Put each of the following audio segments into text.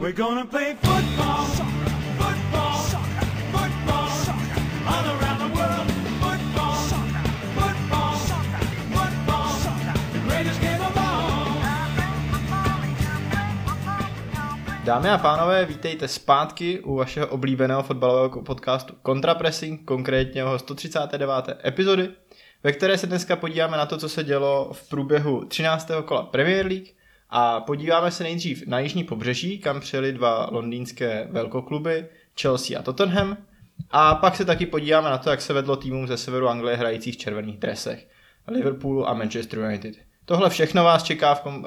We're gonna play football. Dámy a pánové, vítejte zpátky u vašeho oblíbeného fotbalového podcastu Contrapressing, konkrétně jeho 139. epizody, ve které se dneska podíváme na to, co se dělo v průběhu 13. kola Premier League a podíváme se nejdřív na jižní pobřeží, kam přijeli dva londýnské velkokluby, Chelsea a Tottenham, a pak se taky podíváme na to, jak se vedlo týmům ze severu Anglie hrajících v červených dresech, Liverpoolu a Manchester United. Tohle všechno vás čeká, v kom,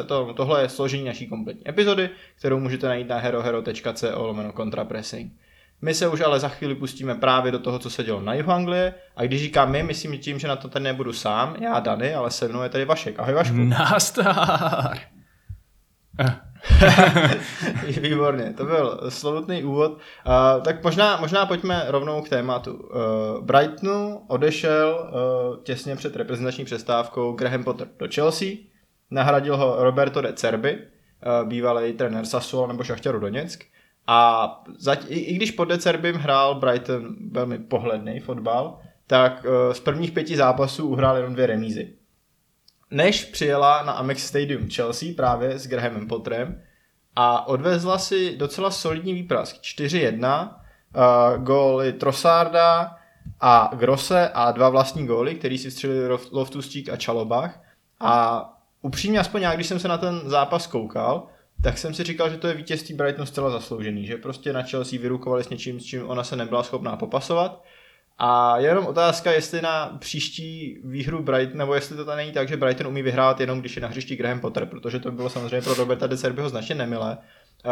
eh, to, tohle je složení naší kompletní epizody, kterou můžete najít na herohero.co lomeno contrapressing. My se už ale za chvíli pustíme právě do toho, co se dělo na jihu Anglie a když říkám my, myslím tím, že na to tady nebudu sám, já Dany, ale se mnou je tady Vašek. Ahoj Vašku. Nastar! Výborně, to byl slovutný úvod. Uh, tak možná, možná pojďme rovnou k tématu. Uh, Brightonu odešel uh, těsně před reprezentační přestávkou Graham Potter do Chelsea, nahradil ho Roberto de Cerbi, uh, bývalý trenér Sassuolo nebo Šachtaru Doněck. A zať, i, i když pod De Cerbim hrál Brighton velmi pohledný fotbal, tak uh, z prvních pěti zápasů uhrál jenom dvě remízy. Než přijela na Amex Stadium Chelsea právě s Grahamem Potterem, a odvezla si docela solidní výprask. 4-1, uh, góly Trossarda a Grosse a dva vlastní góly, který si vstřelili Loftus-Cheek a Čalobach. A upřímně, aspoň já, když jsem se na ten zápas koukal, tak jsem si říkal, že to je vítězství Brightonu zcela zasloužený, že prostě na Chelsea vyrukovali s něčím, s čím ona se nebyla schopná popasovat. A je jenom otázka, jestli na příští výhru Brighton, nebo jestli to tam není tak, že Brighton umí vyhrát jenom když je na hřišti Graham Potter, protože to by bylo samozřejmě pro Roberta de Serbiho značně nemilé.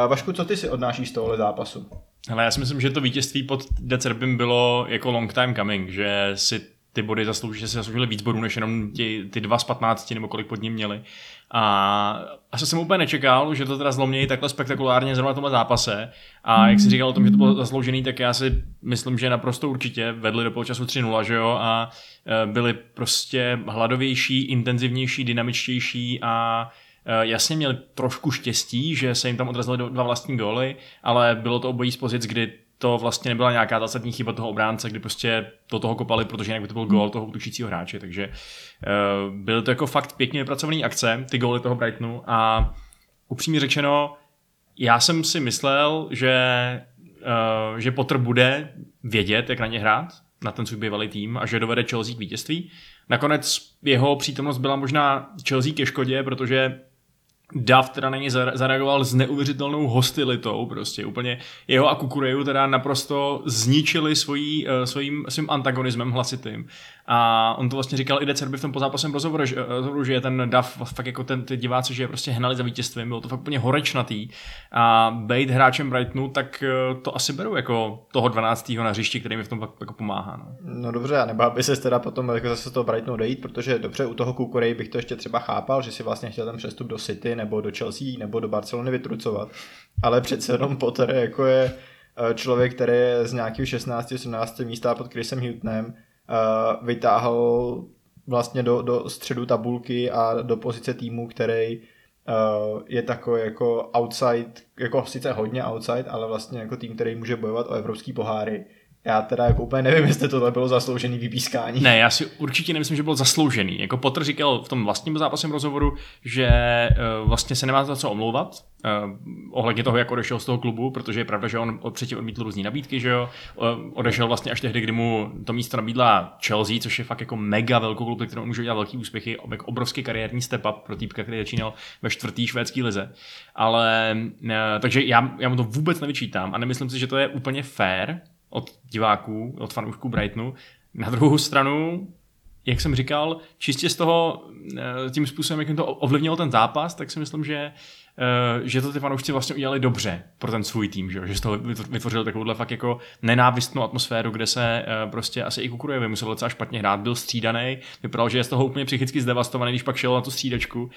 Vašku, co ty si odnášíš z tohohle zápasu? Hele, já si myslím, že to vítězství pod Decerbim bylo jako long time coming, že si ty body zaslouží, že si zasloužili víc bodů, než jenom ti, ty dva z 15, nebo kolik pod ním měli. A asi jsem úplně nečekal, že to teda zlomnějí takhle spektakulárně zrovna v tomhle zápase. A jak si říkal o tom, že to bylo zasloužený, tak já si myslím, že naprosto určitě vedli do poločasu 3-0, že jo, a e, byli prostě hladovější, intenzivnější, dynamičtější a e, jasně měli trošku štěstí, že se jim tam odrazily dva vlastní góly, ale bylo to obojí z pozic, kdy to vlastně nebyla nějaká zásadní chyba toho obránce, kdy prostě do toho kopali, protože jinak by to byl gól toho útočícího hráče, takže uh, byly to jako fakt pěkně vypracované akce, ty góly toho Brightonu a upřímně řečeno, já jsem si myslel, že, uh, že Potter bude vědět, jak na ně hrát, na ten svůj bývalý tým a že dovede Chelsea k vítězství. Nakonec jeho přítomnost byla možná Chelsea ke škodě, protože Dav teda na zare- zareagoval s neuvěřitelnou hostilitou, prostě úplně jeho a Kukureju teda naprosto zničili svojí, uh, svým, svým antagonismem hlasitým. A on to vlastně říkal i Decerby v tom pozápasem rozhovoru, že, rozhovoru, že je ten Dav fakt jako ten, ty diváci, že je prostě hnali za vítězstvím, bylo to fakt úplně horečnatý. A být hráčem Brightonu, tak eh, to asi beru jako toho 12. na hřišti, který mi v tom fakt jako pomáhá. No. No dobře, a nebál by se teda potom jako zase z toho Brightonu dojít, protože dobře, u toho Kukurej bych to ještě třeba chápal, že si vlastně chtěl ten přestup do City nebo do Chelsea nebo do Barcelony vytrucovat. Ale přece jenom Potter jako je eh, člověk, který je z nějakého 16-17 místa pod Chrisem Huttonem vytáhl vlastně do, do středu tabulky a do pozice týmu, který je takový jako outside, jako sice hodně outside, ale vlastně jako tým, který může bojovat o evropský poháry. Já teda jako úplně nevím, jestli tohle bylo zasloužený vypískání. Ne, já si určitě nemyslím, že byl zasloužený. Jako Potter říkal v tom vlastním zápasem rozhovoru, že uh, vlastně se nemá za co omlouvat uh, ohledně toho, jak odešel z toho klubu, protože je pravda, že on předtím odmítl různý nabídky, že jo. Uh, odešel vlastně až tehdy, kdy mu to místo nabídla Chelsea, což je fakt jako mega velkou klub, kterou může dělat velký úspěchy, obrovský kariérní step up pro týpka, který začínal ve čtvrtý švédský lize. Ale takže já, já mu to vůbec nevyčítám a nemyslím si, že to je úplně fair od diváků, od fanoušků Brightonu. Na druhou stranu, jak jsem říkal, čistě z toho, eh, tím způsobem, jak jim to ovlivnilo ten zápas, tak si myslím, že, eh, že to ty fanoušci vlastně udělali dobře pro ten svůj tým, že, že z toho vytvo- vytvořili takovouhle fakt jako nenávistnou atmosféru, kde se eh, prostě asi i Kukurejovi musel docela špatně hrát, byl střídaný, vypadal, že je z toho úplně psychicky zdevastovaný, když pak šel na tu střídačku.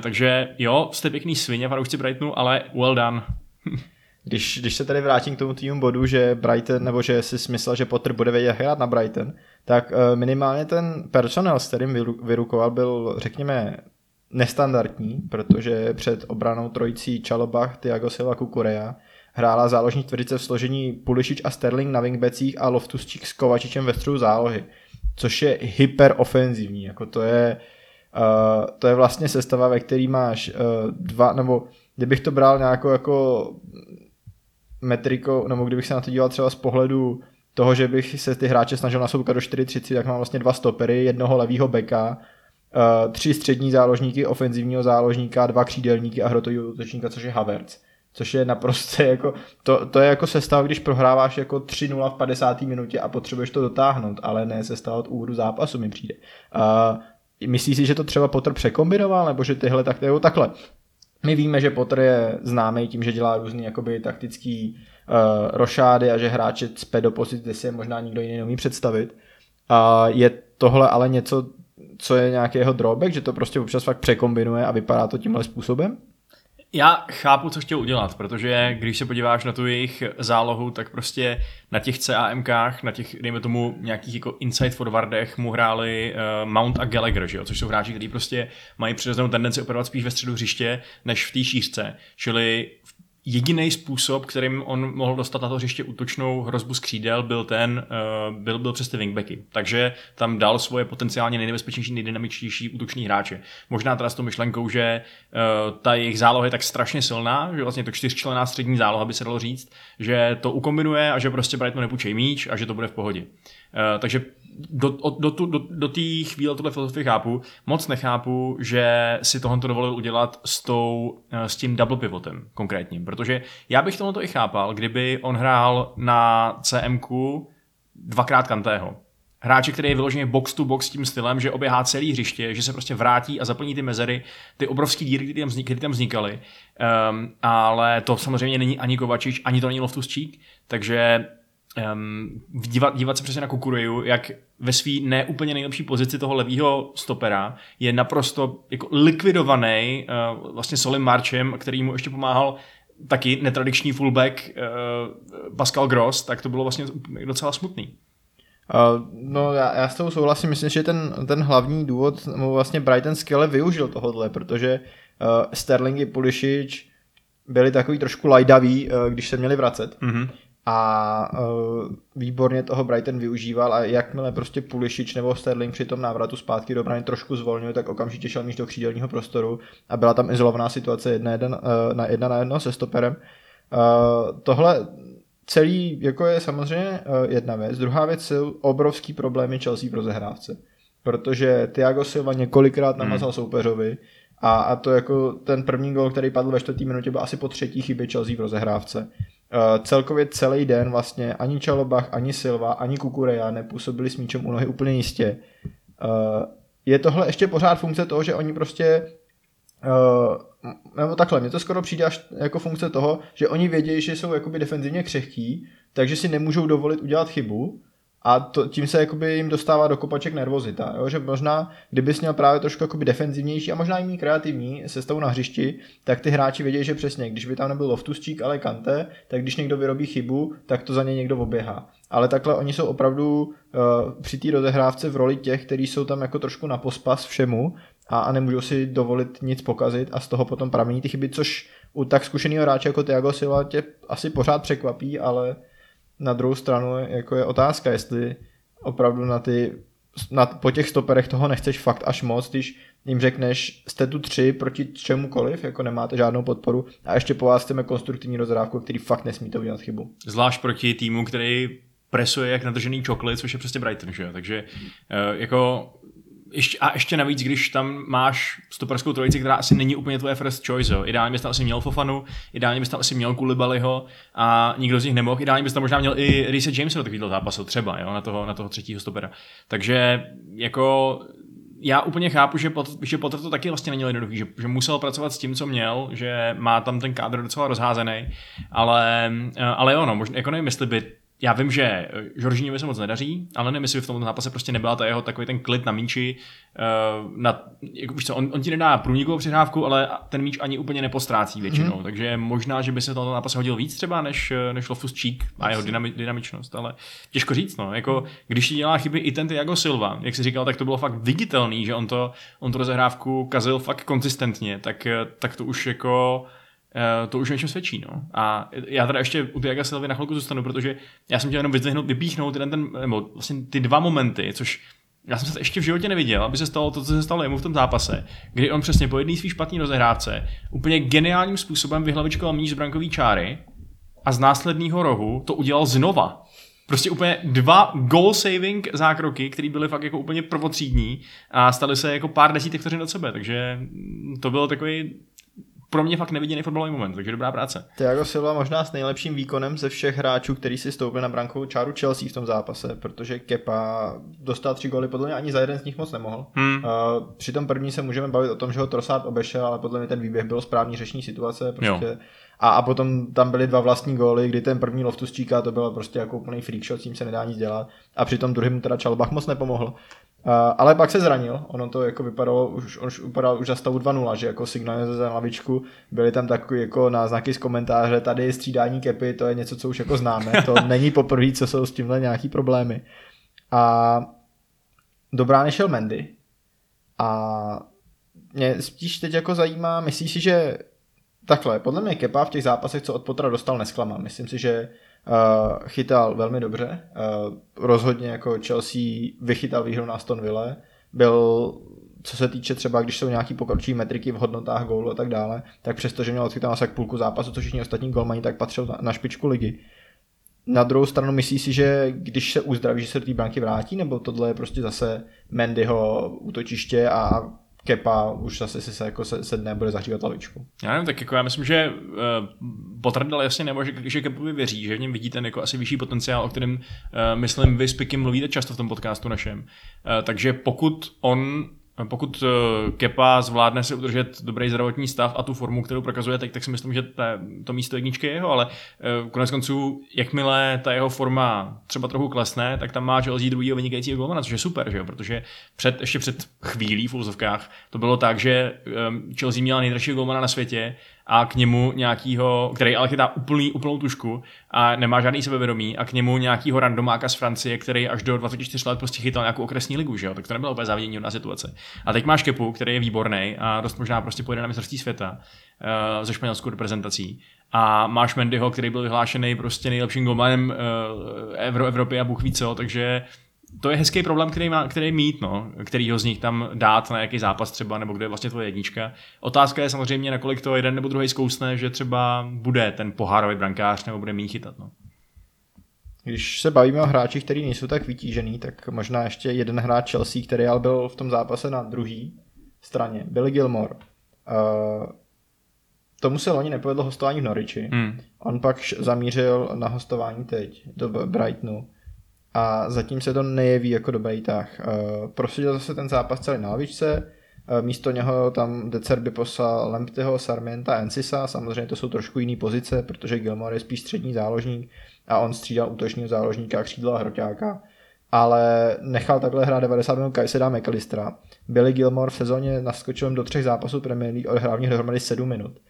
Takže jo, jste pěkný svině fanoušci Brightonu, ale well done. Když, když se tady vrátím k tomu týmu bodu, že Brighton, nebo že si smyslel, že Potter bude vědět hrát na Brighton, tak eh, minimálně ten personel, s kterým vyru- vyrukoval, byl, řekněme, nestandardní, protože před obranou trojicí Čalobach, Thiago Silva, Kukureja hrála záložní tvrdice v složení Pulišič a Sterling na wingbacích a Loftusčík s Kovačičem ve středu zálohy, což je hyperofenzivní, jako to je, uh, to je vlastně sestava, ve který máš uh, dva, nebo kdybych to bral nějakou jako metrikou, nebo kdybych se na to díval třeba z pohledu toho, že bych se ty hráče snažil nasoukat do 4-30, tak mám vlastně dva stopery, jednoho levýho beka, uh, tři střední záložníky, ofenzivního záložníka, dva křídelníky a hrotového útočníka, což je Havertz. Což je naprosto jako, to, to je jako sestav, když prohráváš jako 3-0 v 50. minutě a potřebuješ to dotáhnout, ale ne sestav od úvodu zápasu mi přijde. Uh, myslíš si, že to třeba Potter překombinoval, nebo že tyhle tak, takhle. My víme, že Potter je známý tím, že dělá různý jakoby taktický uh, rošády a že hráče cpe do pozic, kde si je možná nikdo jiný neumí představit. A je tohle ale něco, co je nějaký jeho drawback, že to prostě občas fakt překombinuje a vypadá to tímhle způsobem? Já chápu, co chtěl udělat, protože když se podíváš na tu jejich zálohu, tak prostě na těch CAMkách, na těch, dejme tomu, nějakých jako inside forwardech mu hráli uh, Mount a Gallagher, že jo? což jsou hráči, kteří prostě mají přirozenou tendenci operovat spíš ve středu hřiště, než v té šířce. Čili jediný způsob, kterým on mohl dostat na to hřiště útočnou hrozbu z křídel, byl ten, uh, byl, byl přes ty wingbacky. Takže tam dal svoje potenciálně nejnebezpečnější, nejdynamičtější útoční hráče. Možná teda s tou myšlenkou, že uh, ta jejich záloha je tak strašně silná, že vlastně to čtyřčlená střední záloha by se dalo říct, že to ukombinuje a že prostě Brighton nepůjčej míč a že to bude v pohodě. Uh, takže do, do, do, do, té chvíle tohle filozofii chápu. Moc nechápu, že si tohle dovolil udělat s, tou, eh, s tím double pivotem konkrétním, protože já bych tohle i chápal, kdyby on hrál na CMku dvakrát Kantého. Hráče, který je vyloženě box to box tím stylem, že oběhá celý hřiště, že se prostě vrátí a zaplní ty mezery, ty obrovské díry, které tam, vznik, které tam vznikaly. Um, ale to samozřejmě není ani Kovačič, ani to není Loftus Cheek, takže um, dívat, dívat se přesně na Kukureju, jak ve své neúplně nejlepší pozici toho levého stopera je naprosto jako likvidovaný uh, vlastně Solim Marchem, který mu ještě pomáhal taky netradiční fullback uh, Pascal Gross, tak to bylo vlastně docela smutný. Uh, no já, já s tou souhlasím, myslím, že ten, ten hlavní důvod, nebo vlastně Brighton skvěle využil tohohle, protože uh, Sterling i Pulisic byli takový trošku lajdaví, uh, když se měli vracet. Mm-hmm a uh, výborně toho Brighton využíval a jakmile prostě Pulišič nebo Sterling při tom návratu zpátky do brany trošku zvolnil, tak okamžitě šel míč do křídelního prostoru a byla tam izolovaná situace jedna, jeden, uh, na jedna na jedno se stoperem. Uh, tohle celý jako je samozřejmě uh, jedna věc. Druhá věc jsou obrovský problémy Chelsea v rozehrávce. Protože Thiago Silva několikrát namazal hmm. soupeřovi a, a to jako ten první gol, který padl ve čtvrtý minutě, byl asi po třetí chybě Chelsea v rozehrávce. Uh, celkově celý den vlastně ani Čalobach, ani Silva, ani Kukureja nepůsobili s míčem u nohy úplně jistě. Uh, je tohle ještě pořád funkce toho, že oni prostě uh, nebo takhle, mně to skoro přijde až jako funkce toho, že oni vědí, že jsou jakoby defenzivně křehký, takže si nemůžou dovolit udělat chybu a to, tím se jakoby jim dostává do kopaček nervozita, jo? že možná, kdybys měl právě trošku jakoby defenzivnější a možná i méně kreativní sestavu na hřišti, tak ty hráči vědí, že přesně, když by tam nebyl Loftusčík, ale Kante, tak když někdo vyrobí chybu, tak to za ně někdo oběhá. Ale takhle oni jsou opravdu uh, při té rozehrávce v roli těch, kteří jsou tam jako trošku na pospas všemu a, a nemůžou si dovolit nic pokazit a z toho potom pramení ty chyby, což u tak zkušeného hráče jako Thiago Silva tě asi pořád překvapí, ale na druhou stranu jako je otázka, jestli opravdu na ty na, po těch stoperech toho nechceš fakt až moc, když jim řekneš, jste tu tři proti čemukoliv, jako nemáte žádnou podporu a ještě po vás chceme konstruktivní rozhrávku, který fakt nesmíte udělat chybu. Zvlášť proti týmu, který presuje jak nadržený čokli, což je prostě Brighton, že? takže uh, jako ještě, a ještě navíc, když tam máš stoperskou trojici, která asi není úplně tvoje first choice, jo. Ideálně bys tam asi měl Fofanu, ideálně bys tam asi měl Kulibaliho a nikdo z nich nemohl. Ideálně bys tam možná měl i Reese Jamesa do takového zápasu třeba, jo, na toho, na toho třetího stopera. Takže jako já úplně chápu, že, pot, že Potter to taky vlastně není jednoduchý, že, že musel pracovat s tím, co měl, že má tam ten kádr docela rozházený, ale, ale jo, no, možná, jako nevím, jestli by já vím, že Žoržíňovi se moc nedaří, ale nevím, jestli v tom zápase prostě nebyla ta jeho takový ten klid na míči. Uh, na, jako, víš co, on, on, ti nedá průnikovou přihrávku, ale ten míč ani úplně nepostrácí většinou. Mm. Takže možná, že by se to zápase hodil víc třeba, než, než Loftus Cheek a jeho dynami, dynamičnost. Ale těžko říct, no. Jako, když ti dělá chyby i ten Thiago Silva, jak jsi říkal, tak to bylo fakt viditelný, že on to, on to rozehrávku kazil fakt konzistentně, tak, tak to už jako Eh, to už něčem svědčí. No. A já teda ještě u Tiaga Silvy na chvilku zůstanu, protože já jsem chtěl jenom vyzdvihnout, vypíchnout ten, ten, nebo vlastně ty dva momenty, což já jsem se ještě v životě neviděl, aby se stalo to, co se stalo jemu v tom zápase, kdy on přesně po jedné svý špatný rozehrávce úplně geniálním způsobem vyhlavičkoval míč z brankový čáry a z následného rohu to udělal znova. Prostě úplně dva goal saving zákroky, které byly fakt jako úplně prvotřídní a staly se jako pár desítek vteřin od sebe, takže to bylo takový pro mě fakt neviděný fotbalový moment, takže dobrá práce. Thiago Silva možná s nejlepším výkonem ze všech hráčů, který si stoupil na brankovou čáru Chelsea v tom zápase, protože Kepa dostal tři góly, podle mě ani za jeden z nich moc nemohl. Hmm. Uh, při tom první se můžeme bavit o tom, že ho Trossard obešel, ale podle mě ten výběh byl správný řešení situace. Prostě a, a potom tam byly dva vlastní góly, kdy ten první Loftus Číka, to bylo prostě jako úplný freak shot, s tím se nedá nic dělat. A při tom druhém teda Čalbach moc nepomohl. Uh, ale pak se zranil, ono to jako vypadalo, už, už vypadalo už za stavu 2-0, že jako signál za lavičku, byly tam takové jako náznaky z komentáře, tady střídání kepy, to je něco, co už jako známe, to není poprvé, co jsou s tímhle nějaký problémy. A dobrá nešel Mendy a mě spíš teď jako zajímá, myslíš si, že takhle, podle mě Kepa v těch zápasech, co od Potra dostal, nesklamal. Myslím si, že Uh, chytal velmi dobře, uh, rozhodně jako Chelsea vychytal výhru na Aston Villa, byl co se týče třeba, když jsou nějaký pokročí metriky v hodnotách gólu a tak dále, tak přestože měl odchytat asi půlku zápasu, což všichni ostatní golmani, tak patřil na, na špičku ligy. Na druhou stranu myslíš si, že když se uzdraví, že se do té branky vrátí, nebo tohle je prostě zase Mendyho útočiště a Kepa už zase si se jako sedne bude zahřívat lavičku. Já nevím, tak jako já myslím, že uh, Potvrdil jasně nebo že, že Kepovi věří, že v něm vidí ten jako asi vyšší potenciál, o kterém uh, myslím vy s Pikem mluvíte často v tom podcastu našem. Uh, takže pokud on pokud eh, Kepa zvládne si udržet dobrý zdravotní stav a tu formu, kterou prokazuje teď, tak si myslím, že ta, to místo jedničky je jeho, ale eh, konec konců, jakmile ta jeho forma třeba trochu klesne, tak tam má Chelsea druhýho vynikajícího golmana, což je super, že jo? protože před, ještě před chvílí v úzovkách to bylo tak, že eh, Chelsea měla nejdražšího golmana na světě a k němu nějakýho, který ale chytá úplný, úplnou tušku a nemá žádný sebevědomí a k němu nějakýho randomáka z Francie, který až do 24 let prostě chytal nějakou okresní ligu, že jo? tak to nebylo úplně závidění na situace. A teď máš Kepu, který je výborný a dost možná prostě pojede na mistrovství světa uh, ze španělskou reprezentací. A máš Mendyho, který byl vyhlášený prostě nejlepším golmanem uh, Evro, Evropy a Bůh ví co, takže uh, to je hezký problém, který, má, který mít, no, který ho z nich tam dát na nějaký zápas třeba, nebo kde je vlastně tvoje jednička. Otázka je samozřejmě, nakolik to jeden nebo druhý zkousne, že třeba bude ten pohárový brankář, nebo bude méně chytat. No. Když se bavíme o hráčích, kteří nejsou tak vytížený, tak možná ještě jeden hráč Chelsea, který ale byl v tom zápase na druhé straně, Billy Gilmore. Uh, tomu se loni nepovedlo hostování v Norwichi. Hmm. On pak zamířil na hostování teď do Brightonu a zatím se to nejeví jako dobrý tah. Uh, prosadil zase ten zápas celý na lavičce, uh, místo něho tam Decerby poslal Lemptyho, Sarmienta, Encisa, samozřejmě to jsou trošku jiný pozice, protože Gilmore je spíš střední záložník a on střídal útočního záložníka, křídla a hroťáka, ale nechal takhle hrát 90 minut Kajseda McAllistera. Billy Gilmore v sezóně naskočil do třech zápasů Premier League, odehrál v nich dohromady 7 minut.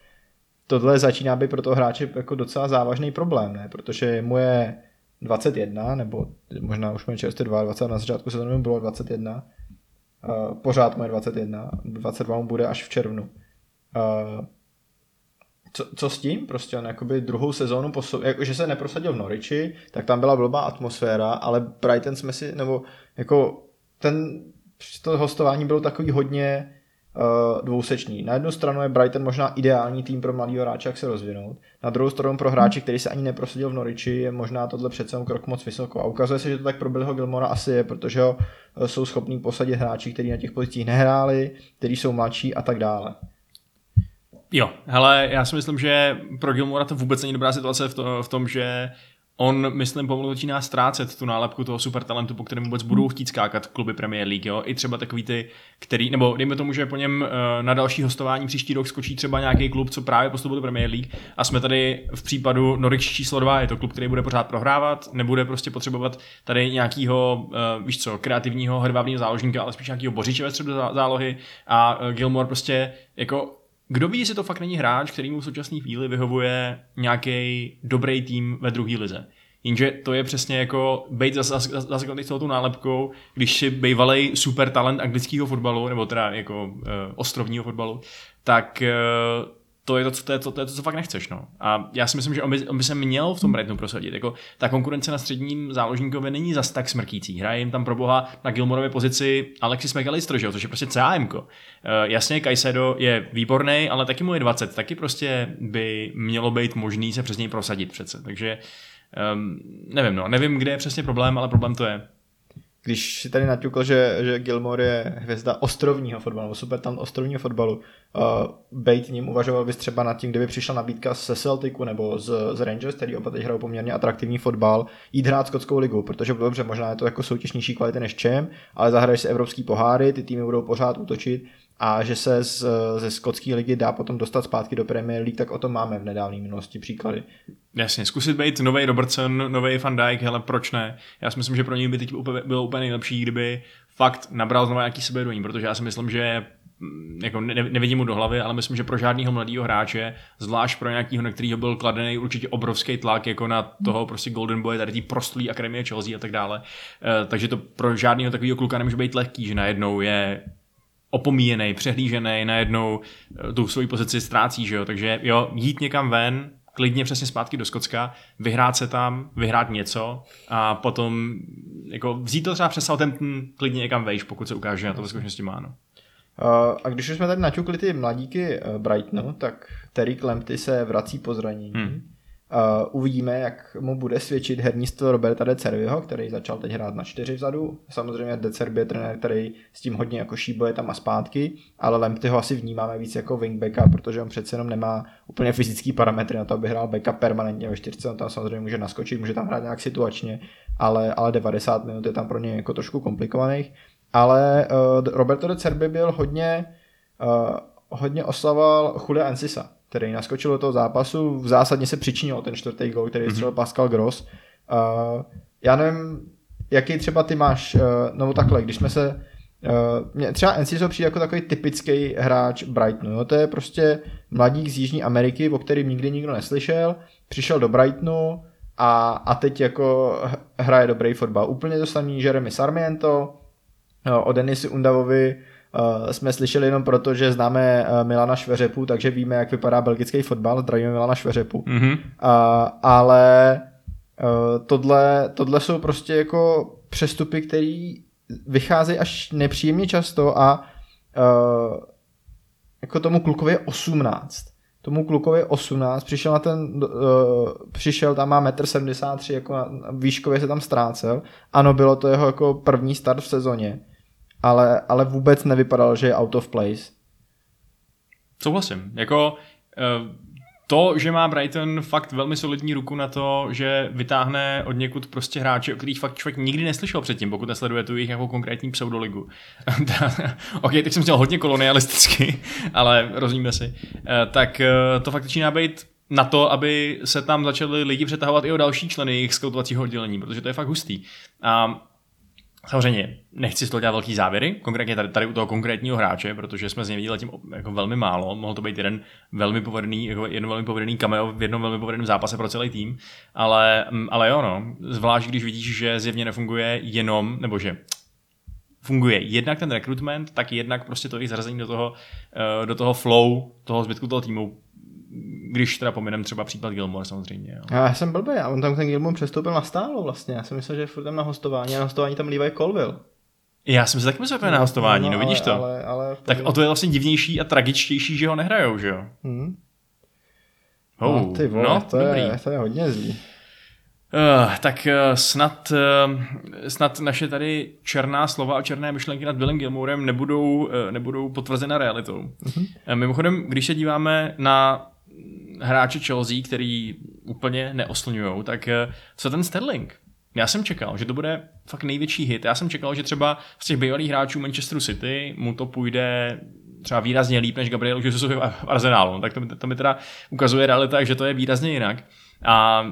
Tohle začíná být pro toho hráče jako docela závažný problém, ne? protože mu je 21, nebo možná už mě čerstvě 22, na začátku sezóny bylo 21. Uh, pořád moje 21, 22 mu bude až v červnu. Uh, co, co s tím? Prostě on jakoby druhou sezónu, posou, jako, že se neprosadil v Norwichi, tak tam byla blbá atmosféra, ale Brighton jsme si, nebo jako ten, to hostování bylo takový hodně uh, dvousečný. Na jednu stranu je Brighton možná ideální tým pro mladého hráče, jak se rozvinout. Na druhou stranu pro hráče, který se ani neprosadil v Norwichi, je možná tohle přece krok moc vysoko. A ukazuje se, že to tak pro Billyho Gilmora asi je, protože ho uh, jsou schopní posadit hráči, kteří na těch pozicích nehráli, kteří jsou mladší a tak dále. Jo, hele, já si myslím, že pro Gilmora to vůbec není dobrá situace v, to, v tom, že on, myslím, pomalu začíná ztrácet tu nálepku toho super talentu, po kterém vůbec budou chtít skákat kluby Premier League, jo? I třeba takový ty, který, nebo dejme tomu, že po něm eh, na další hostování příští rok skočí třeba nějaký klub, co právě postupuje do Premier League. A jsme tady v případu Norwich číslo 2, je to klub, který bude pořád prohrávat, nebude prostě potřebovat tady nějakého, uh, víš co, kreativního hedvábního záložníka, ale spíš nějakého bořiče ve středu zá- zálohy. A uh, Gilmore prostě jako kdo ví, jestli to fakt není hráč, který mu v současné chvíli vyhovuje nějaký dobrý tým ve druhé lize. Jenže to je přesně jako být zase zase celou tu nálepkou, když si bývalý super talent anglického fotbalu, nebo teda jako uh, ostrovního fotbalu, tak uh, to je to, co, to, je to, to je to, co fakt nechceš. No. A já si myslím, že on by, on by se měl v tom Brightonu prosadit. Jako, ta konkurence na středním záložníkovi není zas tak smrkící. Hraje jim tam pro boha na Gilmorově pozici Alexis McAllister, že jo, což je prostě CAM. Uh, jasně, Kajsedo je výborný, ale taky mu je 20. Taky prostě by mělo být možný se přes něj prosadit přece. Takže um, nevím, no, nevím, kde je přesně problém, ale problém to je. Když si tady naťukl, že, že Gilmore je hvězda ostrovního fotbalu, super tam ostrovního fotbalu, uh, bejt ním uvažoval bys třeba nad tím, kdyby přišla nabídka ze Celticu nebo z, z Rangers, který oba teď hrajou poměrně atraktivní fotbal, jít hrát skotskou ligu, protože dobře, možná je to jako soutěž nižší kvality než čem, ale zahraješ si evropský poháry, ty týmy budou pořád útočit a že se z, ze skotské ligy dá potom dostat zpátky do Premier League, tak o tom máme v nedávné minulosti příklady. Jasně, zkusit být nový Robertson, nový Van Dijk, hele, proč ne? Já si myslím, že pro něj by teď bylo úplně nejlepší, kdyby fakt nabral znovu nějaký sebevědomí, protože já si myslím, že mm, jako ne, nevidím mu do hlavy, ale myslím, že pro žádného mladého hráče, zvlášť pro nějakého, na kterého byl kladený určitě obrovský tlak, jako na toho prostě Golden Boy, tady tý prostlý akademie Chelsea a tak dále. E, takže to pro žádného takového kluka nemůže být lehký, že najednou je opomíjený, přehlížený, najednou eh, tu svoji pozici ztrácí, že jo? takže jo, jít někam ven, klidně přesně zpátky do Skocka, vyhrát se tam, vyhrát něco a potom jako vzít to třeba přes Southampton klidně někam vejš, pokud se ukáže, že na to ve skutečnosti má. No. A když už jsme tady naťukli ty mladíky eh, Brightonu, tak Terry Lamptey se vrací po zranění. Hmm. Uvidíme, jak mu bude svědčit herní styl Roberta De Cerviho, který začal teď hrát na čtyři vzadu. Samozřejmě De Cervi je trenér, který s tím hodně jako šíbuje tam a zpátky, ale Lempty ho asi vnímáme víc jako wingbacka, protože on přece jenom nemá úplně fyzický parametry na to, aby hrál backup permanentně ve čtyřce. On tam samozřejmě může naskočit, může tam hrát nějak situačně, ale, ale 90 minut je tam pro ně jako trošku komplikovaných. Ale uh, Roberto De Cervi byl hodně, uh, hodně oslavoval Julia Encisa který naskočil do toho zápasu, v zásadně se přičinil ten čtvrtý gol, který střelil mm-hmm. Pascal Gross. Uh, já nevím, jaký třeba ty máš, uh, nebo takhle, když jsme se Uh, mě třeba Enciso přijde jako takový typický hráč Brightonu. Jo? To je prostě mladík z Jižní Ameriky, o kterým nikdy nikdo neslyšel. Přišel do Brightonu a, a teď jako hraje dobrý fotbal. Úplně to samý Jeremy Sarmiento, o Denisi Undavovi jsme slyšeli jenom proto, že známe uh, Milana Šveřepu, takže víme, jak vypadá belgický fotbal, zdravíme Milana Šveřepu. Mm-hmm. Uh, ale uh, tohle, tohle jsou prostě jako přestupy, které vycházejí až nepříjemně často a uh, jako tomu klukovi je 18 tomu klukovi 18, přišel na ten, uh, přišel tam má 1,73 m, jako na, výškově se tam ztrácel. Ano, bylo to jeho jako první start v sezóně ale, ale vůbec nevypadal, že je out of place. Souhlasím. Jako eh, to, že má Brighton fakt velmi solidní ruku na to, že vytáhne od někud prostě hráče, o kterých fakt člověk nikdy neslyšel předtím, pokud nesleduje tu jejich nějakou konkrétní pseudoligu. ok, teď jsem chtěl hodně kolonialisticky, ale rozumíme si. Eh, tak eh, to fakt začíná být na to, aby se tam začali lidi přetahovat i o další členy jejich skautovacího oddělení, protože to je fakt hustý. A Samozřejmě nechci z toho dělat velký závěry, konkrétně tady, tady u toho konkrétního hráče, protože jsme z něj viděli tím jako velmi málo. Mohl to být jeden velmi povedený, jako jeden velmi povedený cameo v jednom velmi povedeném zápase pro celý tým, ale, mm, ale jo, no, zvlášť když vidíš, že zjevně nefunguje jenom, nebo že funguje jednak ten recruitment, tak jednak prostě to i zařazení do toho, eh, do toho flow toho zbytku toho týmu když teda pominem třeba případ Gilmore samozřejmě. Jo. Já jsem blbý, a on tam ten Gilmore přestoupil na stálo vlastně. Já jsem myslel, že je furt tam na hostování a na hostování tam Levi Colville. Já jsem si taky myslel, že je na hostování, no, no vidíš to. Ale, ale tak o to je vlastně divnější a tragičtější, že ho nehrajou, že jo? Hmm. Oh, no, ty vole, no, to, dobrý. je, to je hodně zlý. Uh, tak uh, snad, uh, snad naše tady černá slova a černé myšlenky nad Billem Gilmorem nebudou, uh, nebudou potvrzena realitou. Uh-huh. Uh, mimochodem, když se díváme na hráče Chelsea, který úplně neoslňujou, tak eh, co ten Sterling? Já jsem čekal, že to bude fakt největší hit. Já jsem čekal, že třeba z těch bývalých hráčů Manchesteru City mu to půjde třeba výrazně líp než Gabriel Jesusovi v Arsenálu. No, tak to, mi- to mi teda ukazuje realita, že to je výrazně jinak. A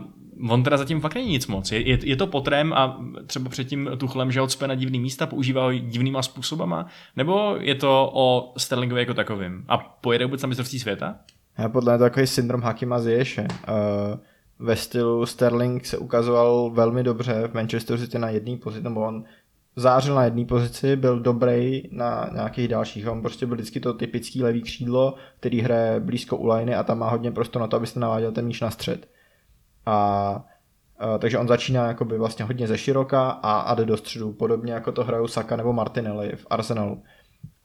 on teda zatím fakt není nic moc. Je, je, je to potrem a třeba před tím Tuchlem, že odspe na divný místa, používá ho divnýma způsobama, nebo je to o Sterlingovi jako takovým? A pojede vůbec na mistrovství světa? Já podle mě to takový syndrom Hakima Ziyech. Uh, ve stylu Sterling se ukazoval velmi dobře v Manchester City na jedné pozici, nebo on zářil na jedné pozici, byl dobrý na nějakých dalších. On prostě byl vždycky to typický levý křídlo, který hraje blízko u liney a tam má hodně prostor na to, abyste naváděl ten míč na střed. A, a takže on začíná jakoby vlastně hodně ze široka a, a jde do středu, podobně jako to hrajou Saka nebo Martinelli v Arsenalu.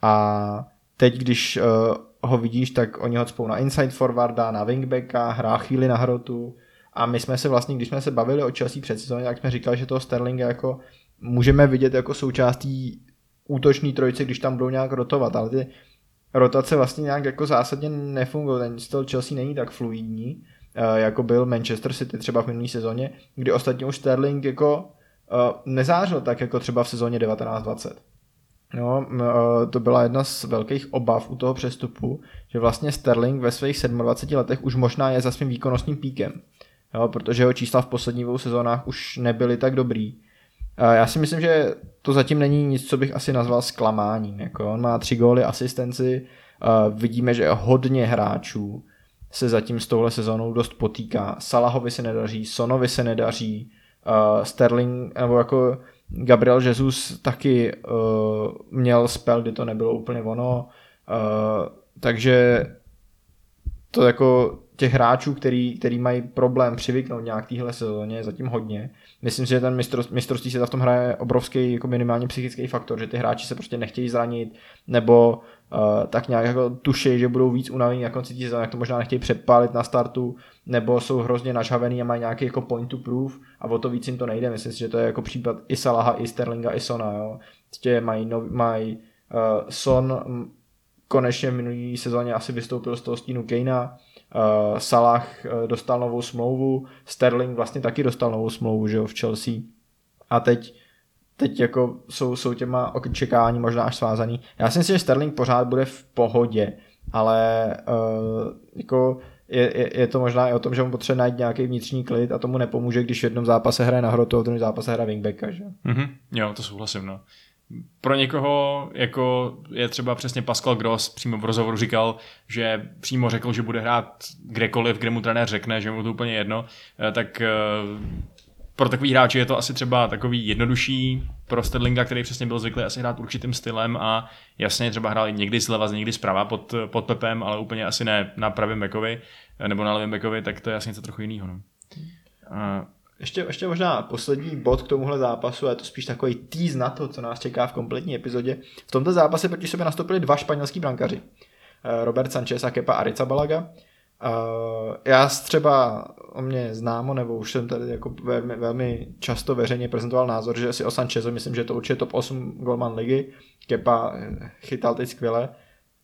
A teď, když uh, ho vidíš, tak oni ho cpou na inside forwarda, na wingbacka, hrá chvíli na hrotu. A my jsme se vlastně, když jsme se bavili o Chelsea před sezóně, tak jsme říkali, že toho Sterlinga jako můžeme vidět jako součástí útoční trojice, když tam budou nějak rotovat, ale ty rotace vlastně nějak jako zásadně nefungují, ten styl Chelsea není tak fluidní, eh, jako byl Manchester City třeba v minulé sezóně, kdy ostatně už Sterling jako eh, nezářil tak jako třeba v sezóně 1920. No, eh, to byla jedna z velkých obav u toho přestupu, že vlastně Sterling ve svých 27 letech už možná je za svým výkonnostním píkem. Jo, protože jeho čísla v posledních dvou sezónách už nebyly tak dobrý. Já si myslím, že to zatím není nic, co bych asi nazval zklamáním. Jako on má tři góly, asistenci, vidíme, že hodně hráčů se zatím s touhle sezónou dost potýká. Salahovi se nedaří, Sonovi se nedaří, Sterling, nebo jako Gabriel Jesus taky uh, měl spell, kdy to nebylo úplně ono, uh, takže to jako těch hráčů, který, který mají problém přivyknout nějak téhle sezóně, zatím hodně. Myslím si, že ten mistr, mistrovství se v tom hraje obrovský jako minimálně psychický faktor, že ty hráči se prostě nechtějí zranit, nebo uh, tak nějak jako tuší, že budou víc unavení na konci sezóny, jak to možná nechtějí předpálit na startu, nebo jsou hrozně nažhavený a mají nějaký jako point to proof a o to víc jim to nejde. Myslím si, že to je jako případ i Salaha, i Sterlinga, i Sona. Jo. Prostě mají, nov, mají uh, Son konečně v minulý sezóně asi vystoupil z toho stínu Kejna, uh, Salah uh, dostal novou smlouvu, Sterling vlastně taky dostal novou smlouvu že jo, v Chelsea a teď teď jako jsou, jsou těma očekávání možná až svázaný. Já si myslím, že Sterling pořád bude v pohodě, ale uh, jako je, je, je, to možná i o tom, že mu potřebuje najít nějaký vnitřní klid a tomu nepomůže, když v jednom zápase hraje na hrotu a v druhém zápase hraje wingbacka. Že? Mhm, jo, to souhlasím, no. Pro někoho, jako je třeba přesně Pascal Gross, přímo v rozhovoru říkal, že přímo řekl, že bude hrát kdekoliv, kde mu trenér řekne, že mu to úplně jedno, eh, tak eh, pro takový hráče je to asi třeba takový jednodušší pro Sterlinga, který přesně byl zvyklý asi hrát určitým stylem a jasně třeba hrál i někdy zleva, někdy zprava pod, pod Pepem, ale úplně asi ne na pravém bekovi eh, nebo na levém bekovi, tak to je asi něco trochu jiného. No. A Ještě, ještě možná poslední bod k tomuhle zápasu, a je to spíš takový tease na to, co nás čeká v kompletní epizodě. V tomto zápase proti sobě nastoupili dva španělský brankaři. Eh, Robert Sanchez a Kepa Arrizabalaga. Uh, já třeba o mě známo, nebo už jsem tady jako velmi, velmi často veřejně prezentoval názor, že si o Sanchezo myslím, že to určitě top 8 golman ligy. Kepa eh, chytal teď skvěle.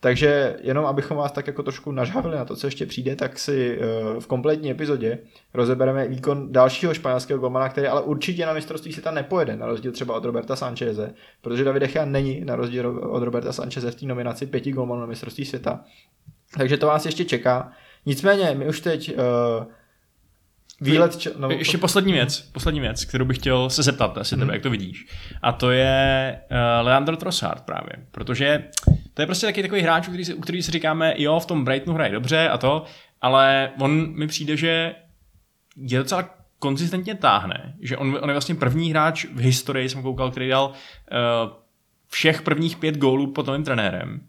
Takže jenom abychom vás tak jako trošku nažhavili na to, co ještě přijde, tak si uh, v kompletní epizodě rozebereme výkon dalšího španělského golmana, který ale určitě na mistrovství světa nepojede, na rozdíl třeba od Roberta Sancheze, protože David Echea není na rozdíl od Roberta Sancheze v té nominaci pěti golmanů na mistrovství světa. Takže to vás ještě čeká. Nicméně, my už teď uh, výlet... Č- no, Ještě poslední věc, poslední věc, kterou bych chtěl se zeptat asi tebe, jak to vidíš. A to je uh, Leandro Trossard právě, protože to je prostě taky takový hráč, u který, si- u který si říkáme, jo, v tom Brightonu hraje dobře a to, ale on mi přijde, že je docela konzistentně táhne, že on, on je vlastně první hráč v historii, jsem koukal, který dal uh, všech prvních pět gólů pod novým trenérem,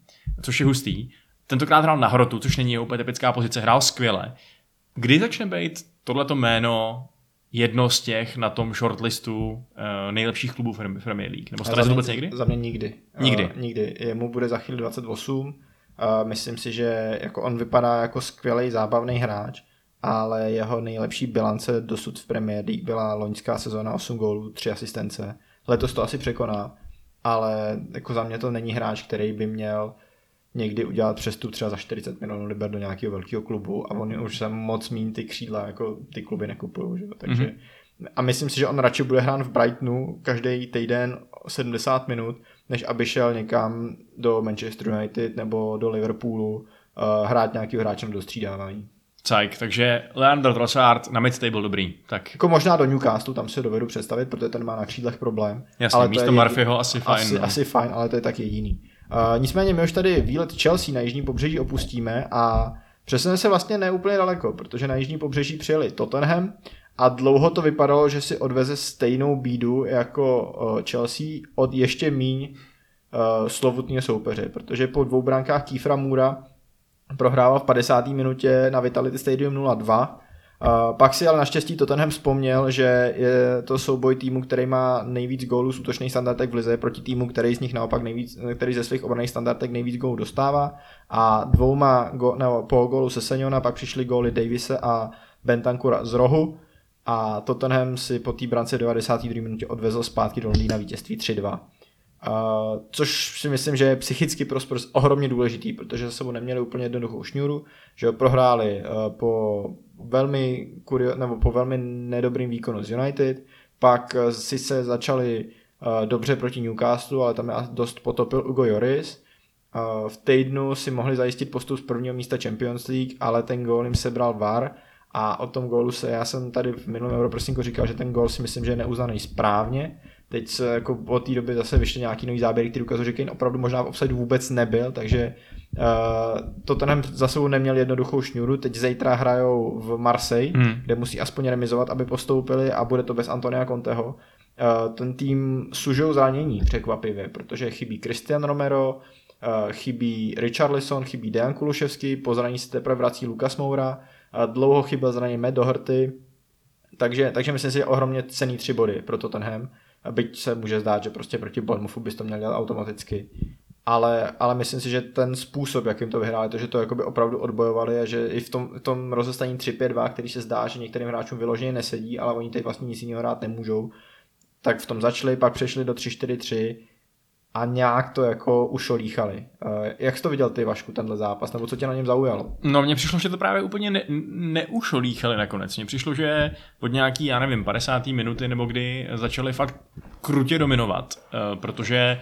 což je hustý. Tentokrát hrál na hrotu, což není úplně typická pozice, hrál skvěle. Kdy začne být tohleto jméno jedno z těch na tom shortlistu uh, nejlepších klubů Premier League? Nebo stane se vůbec někdy? Za mě nikdy. Nikdy. Uh, nikdy. Jemu bude za chvíli 28. Uh, myslím si, že jako on vypadá jako skvělý zábavný hráč, ale jeho nejlepší bilance dosud v Premier League byla loňská sezóna 8 gólů, 3 asistence. Letos to asi překoná, ale jako za mě to není hráč, který by měl někdy udělat přestup třeba za 40 milionů liber do nějakého velkého klubu a oni už se moc mín ty křídla, jako ty kluby nekupují, že? jo. takže mm-hmm. a myslím si, že on radši bude hrát v Brightonu každý týden 70 minut, než aby šel někam do Manchester United nebo do Liverpoolu uh, hrát nějaký hráčem do střídávání. Cajk, takže Leandro Trossard na mid byl dobrý. Tak Jako možná do Newcastle, tam si dovedu představit, protože ten má na křídlech problém. Jasně, to místo je Murphyho asi fajn, Asi, no. asi fajn, ale to je tak jediný. Nicméně my už tady výlet Chelsea na jižní pobřeží opustíme a přesuneme se vlastně neúplně daleko, protože na jižní pobřeží přijeli Tottenham a dlouho to vypadalo, že si odveze stejnou bídu jako Chelsea od ještě míň slovutného soupeře, protože po dvou bránkách Kýfra Můra prohrával v 50. minutě na Vitality Stadium 0-2. Pak si ale naštěstí Tottenham vzpomněl, že je to souboj týmu, který má nejvíc gólů z útočných standardek v lize proti týmu, který z nich naopak nejvíc, který ze svých obraných standardek nejvíc gólů dostává a dvouma go, nebo po gólu se Seniona pak přišly góly Davise a Bentancura z rohu a Tottenham si po té brance 92. minutě odvezl zpátky do Londýna vítězství 3-2. Uh, což si myslím, že je psychicky pro Spurs ohromně důležitý, protože za sebou neměli úplně jednoduchou šňůru, že ho prohráli uh, po velmi kurio, nebo po velmi nedobrým výkonu z United, pak uh, sice začali uh, dobře proti Newcastle, ale tam je dost potopil Ugo Joris. Uh, v týdnu si mohli zajistit postup z prvního místa Champions League, ale ten gól jim sebral VAR a o tom gólu se, já jsem tady v minulém Europrosinku říkal, že ten gól si myslím, že je neuznaný správně, Teď se jako od té doby zase vyšly nějaký nový záběry, který ukazují, že Kane opravdu možná v offside vůbec nebyl, takže uh, Tottenham za sebou neměl jednoduchou šňůru, teď zítra hrajou v Marseille, Hmm. kde musí aspoň remizovat, aby postoupili a bude to bez Antonia Conteho. Uh, ten tým sužou zranění překvapivě, protože chybí Christian Romero, uh, chybí Richarlison, chybí Dejan Kuluševský, po zranění se teprve vrací Lukas Moura, uh, dlouho chyběl zranění Matt Doherty, takže, takže myslím si, že ohromně cený tři body pro Tottenham. Byť se může zdát, že prostě proti Bournemouthu bys to měl dělat automaticky. Ale, ale myslím si, že ten způsob, jakým to vyhráli, to, že to jakoby opravdu odbojovali a že i v tom, v tom rozestaní 3-5-2, který se zdá, že některým hráčům vyloženě nesedí, ale oni teď vlastně nic jiného hrát nemůžou, tak v tom začali, pak přešli do 3-4-3 a nějak to jako ušolíchali. Eh, Jak jsi to viděl ty, Vašku, tenhle zápas, nebo co tě na něm zaujalo? No mně přišlo, že to právě úplně ne, neušolíchali nakonec. Mně přišlo, že od nějaký, já nevím, 50. minuty nebo kdy začali fakt krutě dominovat, uh, protože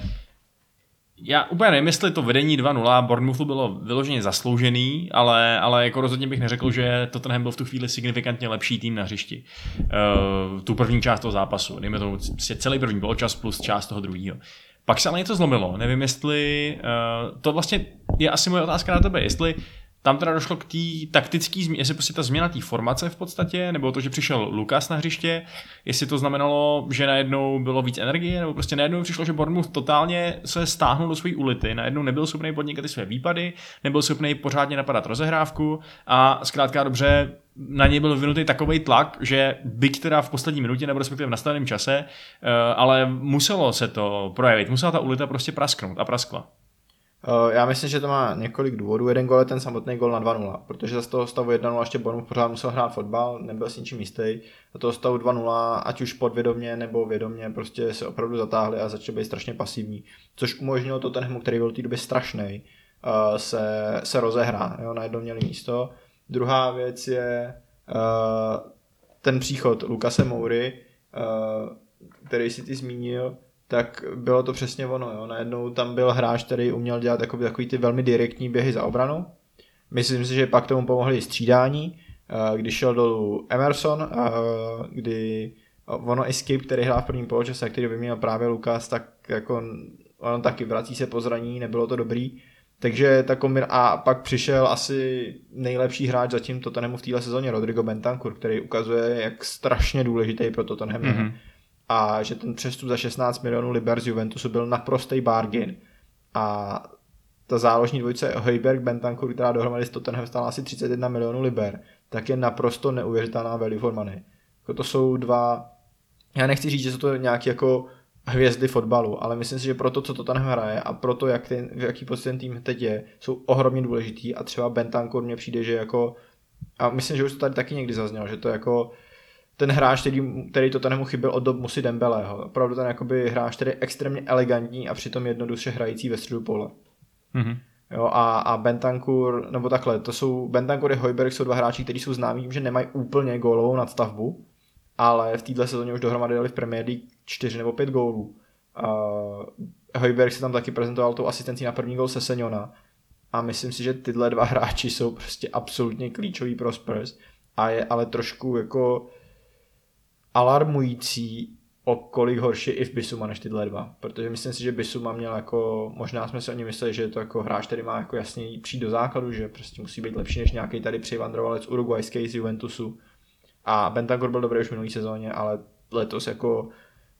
já úplně nevím, jestli to vedení 2-0 Bournemouthu bylo vyloženě zasloužený, ale, ale jako rozhodně bych neřekl, že Tottenham byl v tu chvíli signifikantně lepší tým na hřišti. Uh, tu první část toho zápasu, dejme tomu prostě celý první poločas plus část toho druhého. Pak se ale něco zlomilo, nevím jestli, uh, to vlastně je asi moje otázka na tebe, jestli tam teda došlo k té taktické změně, jestli prostě ta změna té formace v podstatě, nebo to, že přišel Lukas na hřiště, jestli to znamenalo, že najednou bylo víc energie, nebo prostě najednou přišlo, že Bournemouth totálně se stáhnul do své ulity, najednou nebyl schopný podnikat ty své výpady, nebyl schopný pořádně napadat rozehrávku a zkrátka dobře na něj byl vynutý takový tlak, že byť teda v poslední minutě nebo respektive v nastaveném čase, eh, ale muselo se to projevit, musela ta ulita prostě prasknout a praskla. Uh, Já myslím, že to má několik důvodů. Jeden gol je ten samotný gol na 2-0, protože z toho stavu 1-0 ještě Bournemouth pořád musel hrát fotbal, nebyl s ničím jistý. Do toho stavu 2-0, ať už podvědomě nebo vědomě, prostě se opravdu zatáhli a začali být strašně pasivní. Což umožnilo to ten který byl v té době strašný, uh, se, se rozehrát. Jo? Najednou měli místo. Druhá věc je uh, ten příchod Lukase Moury, který si ty zmínil, tak bylo to přesně ono. Jo. Najednou tam byl hráč, který uměl dělat jakoby, takový ty velmi direktní běhy za obranu. Myslím si, že pak tomu pomohli i střídání, eh, když šel dolů Emerson, eh, kdy ono i Skip, který hrál v prvním poločase, který vyměnil právě Lukas, tak jako ono taky vrací se po zraní, nebylo to dobrý. Takže ta kombina... A pak přišel asi nejlepší hráč zatím Tottenhamu v téhle sezóně, Rodrigo Bentancur, který ukazuje, jak strašně důležitý pro Tottenham mm-hmm. A že ten přestup za 16 milionů liber z Juventusu byl naprostý bargain. A ta záložní dvojice Hojberg Bentancur, která dohromady s Tottenham stála asi 31 milionů liber, tak je naprosto neuvěřitelná value for money. Jako to jsou dva, já nechci říct, že jsou to nějaké jako hvězdy fotbalu, ale myslím si, že pro to, co Tottenham hraje a pro to, jak ten, v jaký prostě ten tým teď je, jsou ohromně důležitý a třeba Bentancur mně přijde, že jako a myslím, že už to tady taky někdy zaznělo, že to jako ten hráč, který, který to Tottenhamu chyběl od dob Musy Dembeleho. Opravdu ten jakoby hráč, který je extrémně elegantní a přitom jednoduše hrající ve středu pole. Mhm. Jo, a, a Bentancur, nebo takhle, to jsou, Bentancur a Hojberg jsou dva hráči, kteří jsou známí, že nemají úplně gólovou nadstavbu, ale v této sezóně už dohromady dali v Premier League 4 nebo 5 gólů. Uh, Hojberg se tam taky prezentoval tou asistencí na první gól se Senjona a myslím si, že tyhle dva hráči jsou prostě absolutně klíčoví pro Spurs a je ale trošku jako alarmující, o kolik horší i v Bisuma než tyhle dva. Protože myslím si, že Bisuma měl jako, možná jsme si o něm mysleli, že je to jako hráč, který má jako jasně přijít do základu, že prostě musí být lepší než nějaký tady přivandrovalec uruguayský z Juventusu. A Bentancur byl dobrý už v minulý sezóně, ale letos jako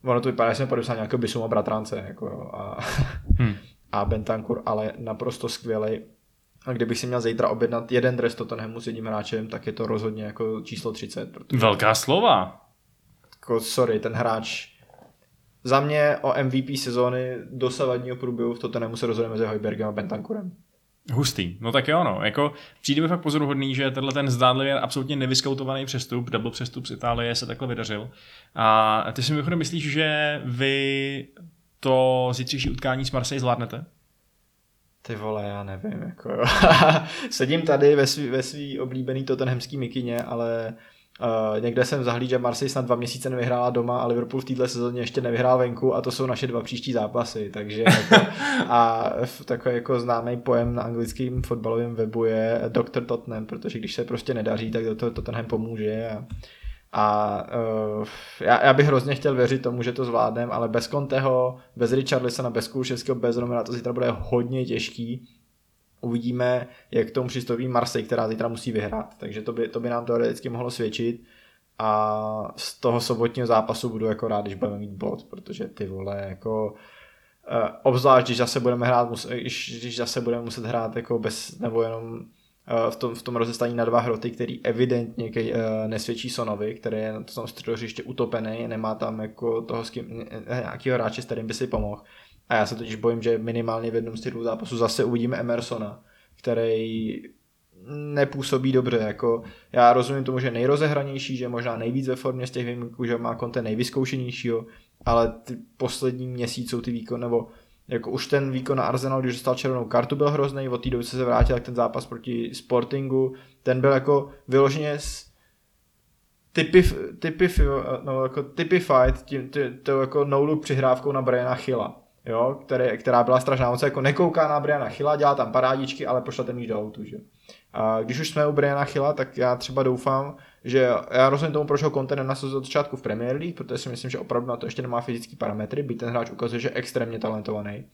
ono to vypadá, že jsme podepsali nějakého Bisuma bratrance jako, a, hmm. a Bentancur ale naprosto skvělý. A kdybych si měl zítra objednat jeden dres Tottenhamu s jedním hráčem, tak je to rozhodně jako číslo 30. Protože Velká slova. Jako sorry, ten hráč za mě o MVP sezóny dosavadního průběhu v Tottenhamu se rozhodne mezi Hojbergem a Bentankurem. Hustý. No tak jo, no. Jako, přijde mi fakt pozoruhodný, že tenhle ten zdánlivě absolutně nevyskoutovaný přestup, double přestup z Itálie se takhle vydařil. A ty si mimochodem myslíš, že vy to zítřejší utkání s Marseille zvládnete? Ty vole, já nevím, jako jo. Sedím tady ve svý, ve svý oblíbený tottenhamský mikině, ale uh, někde jsem zahlíd, že Marseille snad dva měsíce nevyhrála doma a Liverpool v této sezóně ještě nevyhrál venku a to jsou naše dva příští zápasy, takže jako, a takový jako známý pojem na anglickém fotbalovém webu je Dr. Tottenham, protože když se prostě nedaří, tak do toho Tottenham pomůže a a uh, já, já, bych hrozně chtěl věřit tomu, že to zvládnem, ale bez Conteho, bez Richarlisona, bez Kulševského, bez Romera to zítra bude hodně těžký. Uvidíme, jak k tomu přistoupí Marseille, která zítra musí vyhrát. Takže to by, to by nám teoreticky mohlo svědčit. A z toho sobotního zápasu budu jako rád, když budeme mít bod, protože ty vole, jako uh, obzvlášť, když zase budeme hrát, když, když zase budeme muset hrát jako bez, nebo jenom eh, v tom, v tom rozestaní na dva hroty, který evidentně uh, nesvědčí Sonovi, který je na tom středohřiště utopený, nemá tam jako toho s kým, eh, nějakého hráče, s kterým by si pomohl. A já se totiž bojím, že minimálně v jednom z těch zápasů zase uvidíme Emersona, který nepůsobí dobře. Jako já rozumím tomu, že je nejrozehranější, že je možná nejvíc ve formě z těch výjimků, že má konte nejvyzkoušenějšího, ale ty poslední měsíc jsou ty výkon, nebo jako už ten výkon na Arsenal, když dostal červenou kartu, byl hrozný, od té doby se vrátil, tak ten zápas proti Sportingu, ten byl jako vyloženě s typy, typy, no, jako typified tím, ty, to jako no look přihrávkou na Briana Chyla. Jo, které, která byla strašná. On se jako nekouká na Briana Chyla, dělá tam parádičky, ale pošle ten míč do autu. Že? A když už jsme u Briana Chyla, tak já třeba doufám, že já rozumím tomu, proč ho Conte nenasadil od začátku v Premier League, protože si myslím, že opravdu na to ještě nemá fyzické parametry, byť ten hráč ukazuje, že je extrémně talentovaný.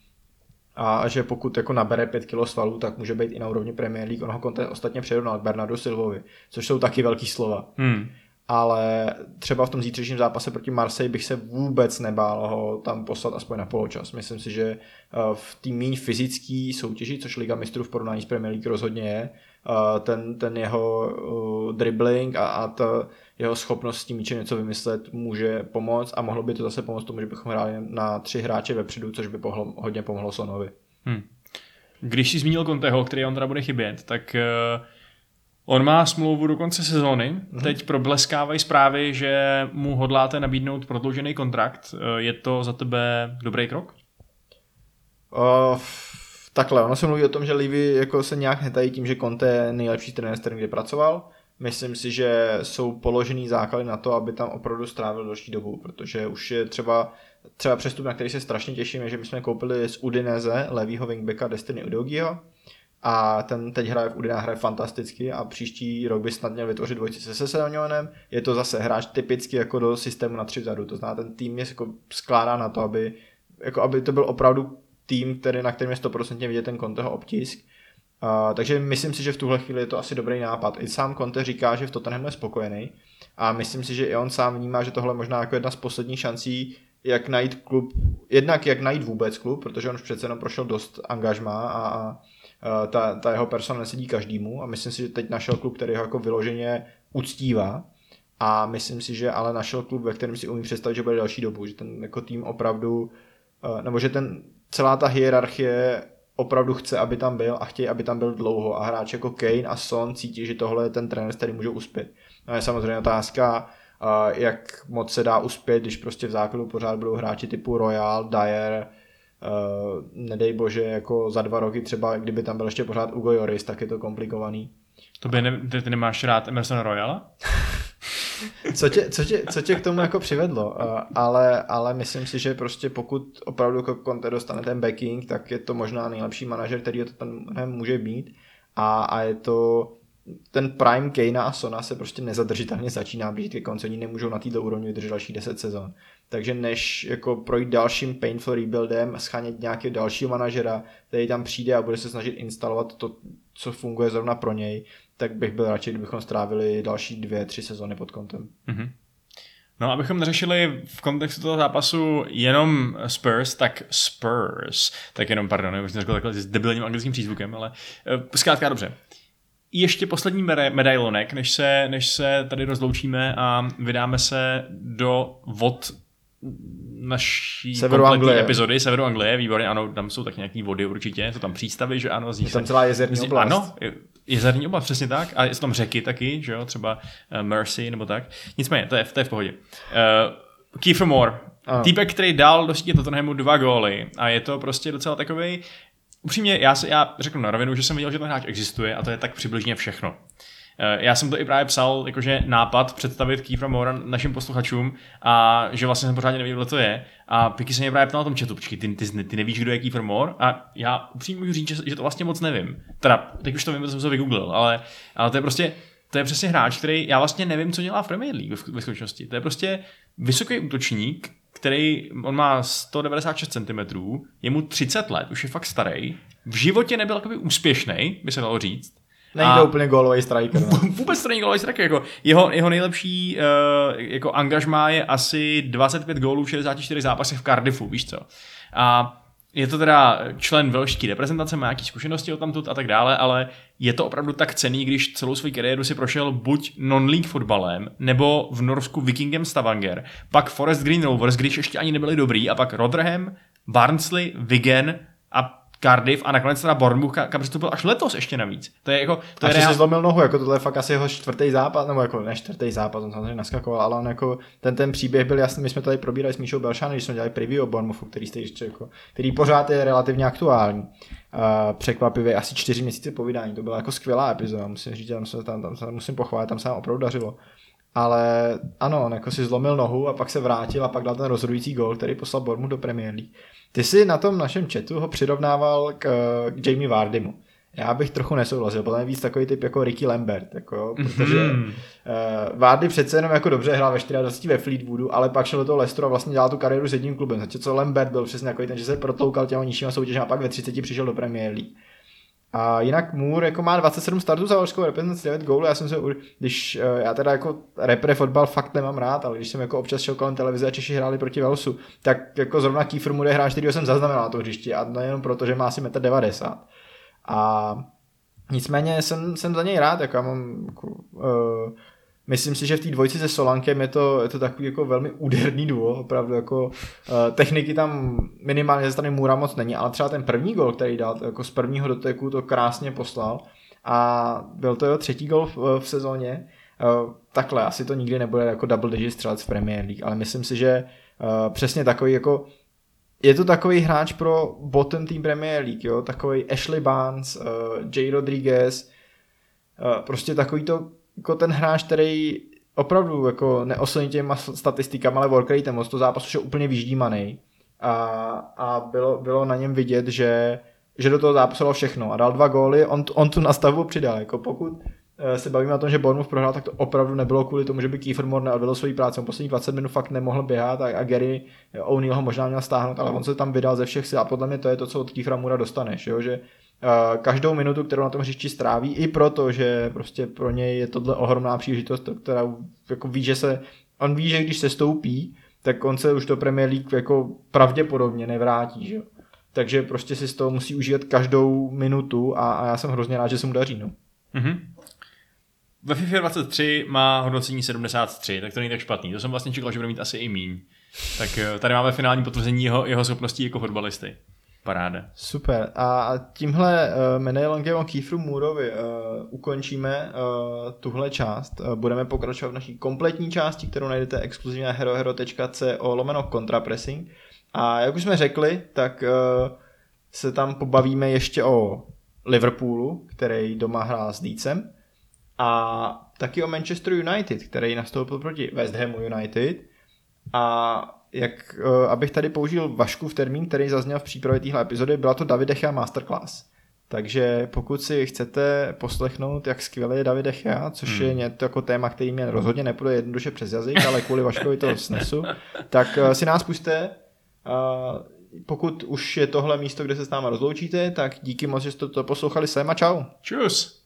A že pokud jako nabere 5 kg svalů, tak může být i na úrovni Premier League. On ho Conte ostatně přirovnal k Bernardo Silvovi, což jsou taky velký slova. Hmm. Ale třeba v tom zítřejším zápase proti Marseille bych se vůbec nebál ho tam poslat aspoň na poločas. Myslím si, že eh, v té méně fyzické soutěži, což Liga mistrů v porovnání s Premier League rozhodně je, eh, ten, ten jeho uh, dribbling a, a ta jeho schopnost s tím míčem něco vymyslet může pomoct a mohlo by to zase pomoct tomu, že bychom hráli na tři hráče vepředu, což by pohlo, hodně pomohlo Sonovi. Hmm. Když jsi zmínil Conteho, který on teda bude chybět, tak uh, on má smlouvu do konce sezóny. Mm-hmm. Teď probleskávají zprávy, že mu hodláte nabídnout prodloužený kontrakt. Uh, je to za tebe dobrý krok? Uh, takhle, ono se mluví o tom, že Levy jako se nějak netají tím, že Conte je nejlepší trenér, s kterým kdy pracoval. Myslím si, že jsou položený základy na to, aby tam opravdu strávil další dobu, protože už je třeba třeba přestup, na který se strašně těším, je, že my jsme koupili z Udineze levýho wingbacka Destiny Udogiho a ten teď hraje v Udine, hraje fantasticky a příští rok by snad měl vytvořit dvojici se Sesenionem. Je to zase hráč typicky jako do systému na tři vzadu, to znamená ten tým je jako skládá na to, aby, jako aby to byl opravdu tým, který, na kterém je 100% vidět ten Conteho obtisk. Uh, takže myslím si, že v tuhle chvíli je to asi dobrý nápad. I sám Conte říká, že v Tottenhamu je spokojený a myslím si, že i on sám vnímá, že tohle je možná jako jedna z posledních šancí, jak najít klub, jednak jak najít vůbec klub, protože on už přece jenom prošel dost angažmá a, a ta, ta jeho persona nesedí každému a myslím si, že teď našel klub, který ho jako vyloženě uctívá a myslím si, že ale našel klub, ve kterém si umí představit, že bude další dobu, že ten jako tým opravdu, nebo že ten celá ta hierarchie opravdu chce, aby tam byl a chtějí, aby tam byl dlouho a hráč jako Kane a Son cítí, že tohle je ten trenér, který můžou uspět. No je samozřejmě otázka, jak moc se dá uspět, když prostě v základu pořád budou hráči typu Royal, Dyer, Uh, nedej bože, jako za dva roky třeba, kdyby tam byl ještě pořád Ugo Joris, tak je to komplikovaný. To by ne, ty, ty nemáš rád Emersona Royala? Co tě, co, tě, co tě k tomu jako přivedlo? Uh, ale, ale myslím si, že prostě pokud opravdu jako Conte dostane ten backing, tak je to možná nejlepší manažer, který to tam může být. A, a je to ten prime Kejna a Sona se prostě nezadržitelně začíná blížit ke konci, oni nemůžou na této úrovni vydržet další 10 sezon. Takže než jako projít dalším painful rebuildem, schánět nějakého dalšího manažera, který tam přijde a bude se snažit instalovat to, co funguje zrovna pro něj, tak bych byl radši, kdybychom strávili další dvě, tři sezony pod kontem. Mm-hmm. No, abychom neřešili v kontextu toho zápasu jenom Spurs, tak Spurs, tak jenom, pardon, už jsem řekl takhle s debilním anglickým přízvukem, ale uh, zkrátka dobře. Ještě poslední medailonek, než se, než se tady rozloučíme a vydáme se do vod naší Severu Anglie. epizody Severu Anglie, výborně, ano, tam jsou tak nějaký vody určitě, jsou tam přístavy, že ano, z Je tam celá jezerní z- oblast. Ano, je- jezerní oblast, přesně tak, a jsou tam řeky taky, že jo, třeba uh, Mercy nebo tak. Nicméně, to je, to je v pohodě. Uh, Kiefer Moore, týpek, který dal do sítě Tottenhamu dva góly a je to prostě docela takový. Upřímně, já, se, já řeknu na rovinu, že jsem viděl, že ten hráč existuje a to je tak přibližně všechno. Eh, Já jsem to i právě psal, jakože nápad představit Kiefra Mora našim posluchačům a že vlastně jsem pořádně nevěděl, kdo to je. A Piky se mě právě ptal na tom chatu, počkej, ty, ty, ty, nevíš, kdo je Kiefer Moore? A já upřímně můžu říct, že, že, to vlastně moc nevím. Teda, teď už to vím, protože jsem to vygooglil, ale, ale to je prostě, to je přesně hráč, který já vlastně nevím, co dělá v Premier League ve skutečnosti. To je prostě vysoký útočník, který, on má 196 cm, je mu 30 let, už je fakt starý, v životě nebyl takový úspěšný, by se dalo říct. Není to úplně golový striker. No. Vůbec to není golový striker. Jako jeho, jeho nejlepší uh, jako angažmá je asi 25 gólů v 64 zápasech v Cardiffu, víš co. A je to teda člen velšské reprezentace, má nějaké zkušenosti o tamtud a tak dále, ale je to opravdu tak cený, když celou svou kariéru si prošel buď non-league fotbalem, nebo v Norsku Vikingem Stavanger, pak Forest Green Rovers, když ještě ani nebyli dobrý, a pak Rotherham, Barnsley, Wigan a Cardiff a nakonec teda Bournemouth, ka- kam přestoupil až letos ještě navíc. To je jako, to A je reál... si zlomil nohu, jako tohle je fakt asi jeho čtvrtý zápas, nebo jako ne čtvrtý zápas, on samozřejmě naskakoval, ale on jako ten, ten příběh byl jasný, my jsme tady probírali s Míšou Belšány, když jsme dělali preview o Bournemouthu, který jste ještě jako, který pořád je relativně aktuální. Uh, překvapivě asi čtyři měsíce po vydání, to byla jako skvělá epizoda, musím říct, tam se, tam, tam se musím pochválit, tam se nám opravdu dařilo. Ale ano, on jako si zlomil nohu a pak se vrátil a pak dal ten rozhodující gol, který poslal Bournemouth do Premier League. Ty si na tom našem chatu ho přirovnával k, k Jamie Vardymu. Já bych trochu nesouhlasil, protože je víc takový typ jako Ricky Lambert, jako, jo, protože Mhm. uh, Vardy přece jenom jako dobře hrál ve 24 ve Fleetwoodu, ale pak šel do toho Leicesteru a vlastně dělal tu kariéru s jedním klubem, zatímco Lambert byl přesně takový ten, že se protloukal těma nižšíma soutěžem a pak ve 30 přišel do Premier League. A jinak Moore jako má 27 startů za velškou reprezentaci 9 gólů, já jsem se, když eh, já teda jako repre fotbal fakt nemám rád, ale když jsem jako občas šel kolem televize a Češi hráli proti Velsu, tak jako zrovna Kiefer Moore hráč, který jsem zaznamenal na to hřišti a nejenom proto, že má asi 1,90 m. A nicméně jsem, jsem za něj rád, jako já mám jako, uh, Myslím si, že v té dvojici se Solankem je to, je to takový jako velmi úderný duo, opravdu jako uh, techniky tam minimálně ze strany Můra moc není, ale třeba ten první gol, který dal, jako z prvního doteku to krásně poslal a byl to jeho třetí gol v, v sezóně. Uh, takhle, asi to nikdy nebude jako double digit střelec v Premier League, ale myslím si, že uh, přesně takový jako je to takový hráč pro bottom team Premier League, jo? takový Ashley Barnes, uh, Jay Rodriguez, uh, prostě takový to, jako ten hráč, který opravdu jako neoslní těma statistikama, ale work ten moc to zápas už je úplně vyždímaný a, a bylo, bylo na něm vidět, že, že do toho zápasu všechno a dal dva góly, on, on tu nastavbu přidal, jako pokud eh, se bavíme o tom, že Bournemouth prohrál, tak to opravdu nebylo kvůli tomu, že by Kiefer Moore neodvedl svoji práci. On poslední 20 minut fakt nemohl běhat a, a Gary O'Neill ho možná měl stáhnout, ale on se tam vydal ze všech sil a podle mě to je to, co od Kiefera Moora dostaneš, jo? že každou minutu, kterou na tom hřišti stráví, i proto, že prostě pro něj je tohle ohromná příležitost, která jako ví, že se, on ví, že když se stoupí, tak on se už do Premier League jako pravděpodobně nevrátí, že. Takže prostě si z toho musí užívat každou minutu a, a já jsem hrozně rád, že se mu daří. No. Mhm. Ve FIFA 23 má hodnocení 73, tak to není tak špatný. To jsem vlastně čekal, že bude mít asi i míň. Tak eh, tady máme finální potvrzení jeho, jeho schopností jako fotbalisty. Paráda. Super. A tímhle uh, medailonkem o Kieferu Mooreovi uh, ukončíme uh, tuhle část. Uh, budeme pokračovat v naší kompletní části, kterou najdete exkluzivně na herohero.co lomeno contrapressing. A jak už jsme řekli, tak uh, se tam pobavíme ještě o Liverpoolu, který doma hrál s Leedsem a taky o Manchester United, který nastoupil proti West Hamu United a jak, uh, abych tady použil Vaškův termín, který zazněl v přípravě téhle epizody, byla to David Echea Masterclass. Takže pokud si chcete poslechnout, jak skvělý je David Echea, což hmm. je něco jako téma, který mě rozhodně nepůjde jednoduše přes jazyk, ale kvůli Vaškovi to snesu, tak uh, si nás puste. Pokud už je tohle místo, kde se s náma rozloučíte, tak díky moc, že jste to poslouchali sem a čau. Čus!